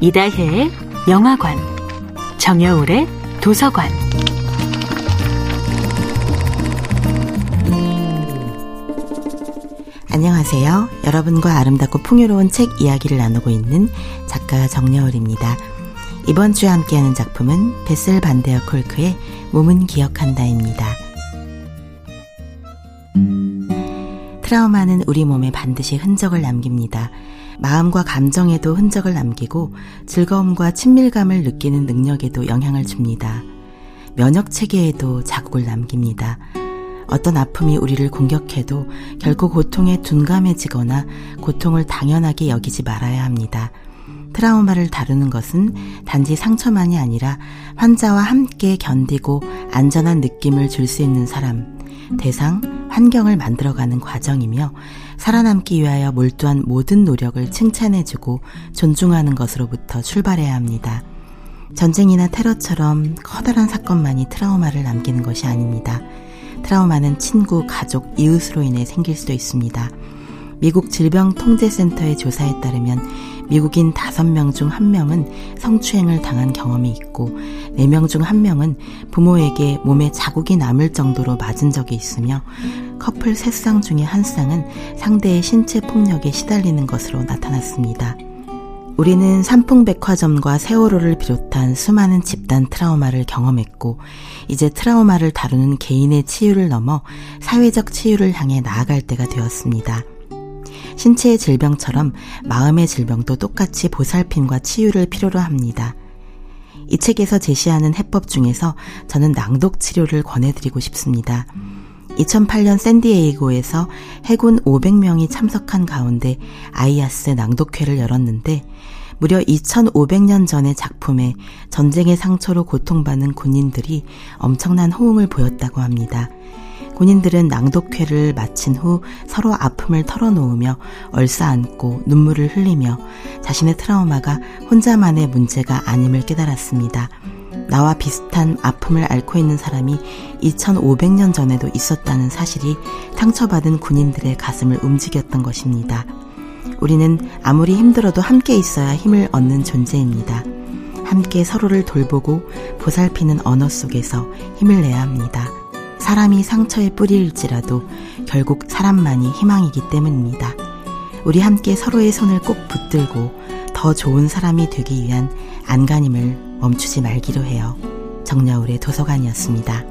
이다혜의 영화관, 정여울의 도서관. 안녕하세요. 여러분과 아름답고 풍요로운 책 이야기를 나누고 있는 작가 정여울입니다. 이번 주에 함께하는 작품은 베슬 반데어 콜크의 몸은 기억한다입니다. 트라우마는 우리 몸에 반드시 흔적을 남깁니다. 마음과 감정에도 흔적을 남기고 즐거움과 친밀감을 느끼는 능력에도 영향을 줍니다. 면역 체계에도 자국을 남깁니다. 어떤 아픔이 우리를 공격해도 결코 고통에 둔감해지거나 고통을 당연하게 여기지 말아야 합니다. 트라우마를 다루는 것은 단지 상처만이 아니라 환자와 함께 견디고 안전한 느낌을 줄 수 있는 사람, 대상, 환경을 만들어가는 과정이며 살아남기 위하여 몰두한 모든 노력을 칭찬해주고 존중하는 것으로부터 출발해야 합니다. 전쟁이나 테러처럼 커다란 사건만이 트라우마를 남기는 것이 아닙니다. 트라우마는 친구, 가족, 이웃으로 인해 생길 수도 있습니다. 미국 질병통제센터의 조사에 따르면 미국인 5명 중 1명은 성추행을 당한 경험이 있고 4명 중 1명은 부모에게 몸에 자국이 남을 정도로 맞은 적이 있으며 커플 3쌍 중에 한 쌍은 상대의 신체 폭력에 시달리는 것으로 나타났습니다. 우리는 삼풍백화점과 세월호를 비롯한 수많은 집단 트라우마를 경험했고, 이제 트라우마를 다루는 개인의 치유를 넘어 사회적 치유를 향해 나아갈 때가 되었습니다. 신체의 질병처럼 마음의 질병도 똑같이 보살핌과 치유를 필요로 합니다. 이 책에서 제시하는 해법 중에서 저는 낭독 치료를 권해드리고 싶습니다. 2008년 샌디에이고에서 해군 500명이 참석한 가운데 아이아스 낭독회를 열었는데 무려 2500년 전의 작품에 전쟁의 상처로 고통받는 군인들이 엄청난 호응을 보였다고 합니다. 군인들은 낭독회를 마친 후 서로 아픔을 털어놓으며 얼싸안고 눈물을 흘리며 자신의 트라우마가 혼자만의 문제가 아님을 깨달았습니다. 나와 비슷한 아픔을 앓고 있는 사람이 2500년 전에도 있었다는 사실이 상처받은 군인들의 가슴을 움직였던 것입니다. 우리는 아무리 힘들어도 함께 있어야 힘을 얻는 존재입니다. 함께 서로를 돌보고 보살피는 언어 속에서 힘을 내야 합니다. 사람이 상처의 뿌리일지라도 결국 사람만이 희망이기 때문입니다. 우리 함께 서로의 손을 꼭 붙들고 더 좋은 사람이 되기 위한 안간힘을 멈추지 말기로 해요. 정여울의 도서관이었습니다.